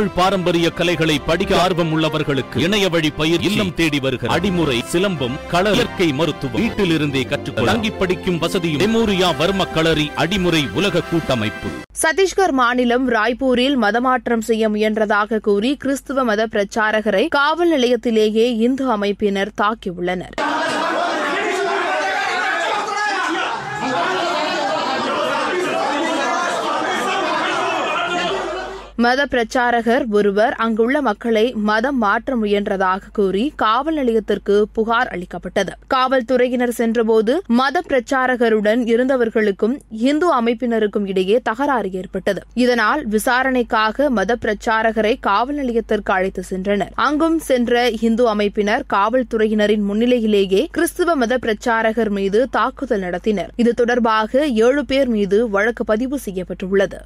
தமிழ் பாரம்பரிய கலைகளை படிக்க ஆர்வம் உள்ளவர்களுக்கு இணைய வழி பயிர் இல்லம் தேடி வருகிற அடிமுறை சிலம்பம் கள இயற்கை மருத்துவம். வீட்டில் இருந்தே கற்றுக்கொள்ள தங்கி படிக்கும் வசதியும் மெமோரியா வர்ம களரி அடிமுறை உலக கூட்டமைப்பு. சத்தீஸ்கர் மாநிலம் ராய்ப்பூரில் மதமாற்றம் செய்ய முயன்றதாக கூறி கிறிஸ்துவ மத பிரச்சாரகரை காவல் நிலையத்திலேயே இந்து அமைப்பினர் தாக்கியுள்ளனர். மத பிரச்சாரகர் ஒருவர் அங்குள்ள மக்களை மதம் மாற்ற முயன்றதாக கூறி காவல் நிலையத்திற்கு புகார் அளிக்கப்பட்டது. காவல்துறையினர் சென்றபோது மத பிரச்சாரகருடன் இருந்தவர்களுக்கும் இந்து அமைப்பினருக்கும் இடையே தகராறு ஏற்பட்டது. இதனால் விசாரணைக்காக மத பிரச்சாரகரை காவல் நிலையத்திற்கு அழைத்து சென்றனர். அங்கும் சென்ற இந்து அமைப்பினர் காவல்துறையினரின் முன்னிலையிலேயே கிறிஸ்துவ மத பிரச்சாரகர் மீது தாக்குதல் நடத்தினர். இது தொடர்பாக ஏழு பேர் மீது வழக்கு பதிவு செய்யப்பட்டுள்ளது.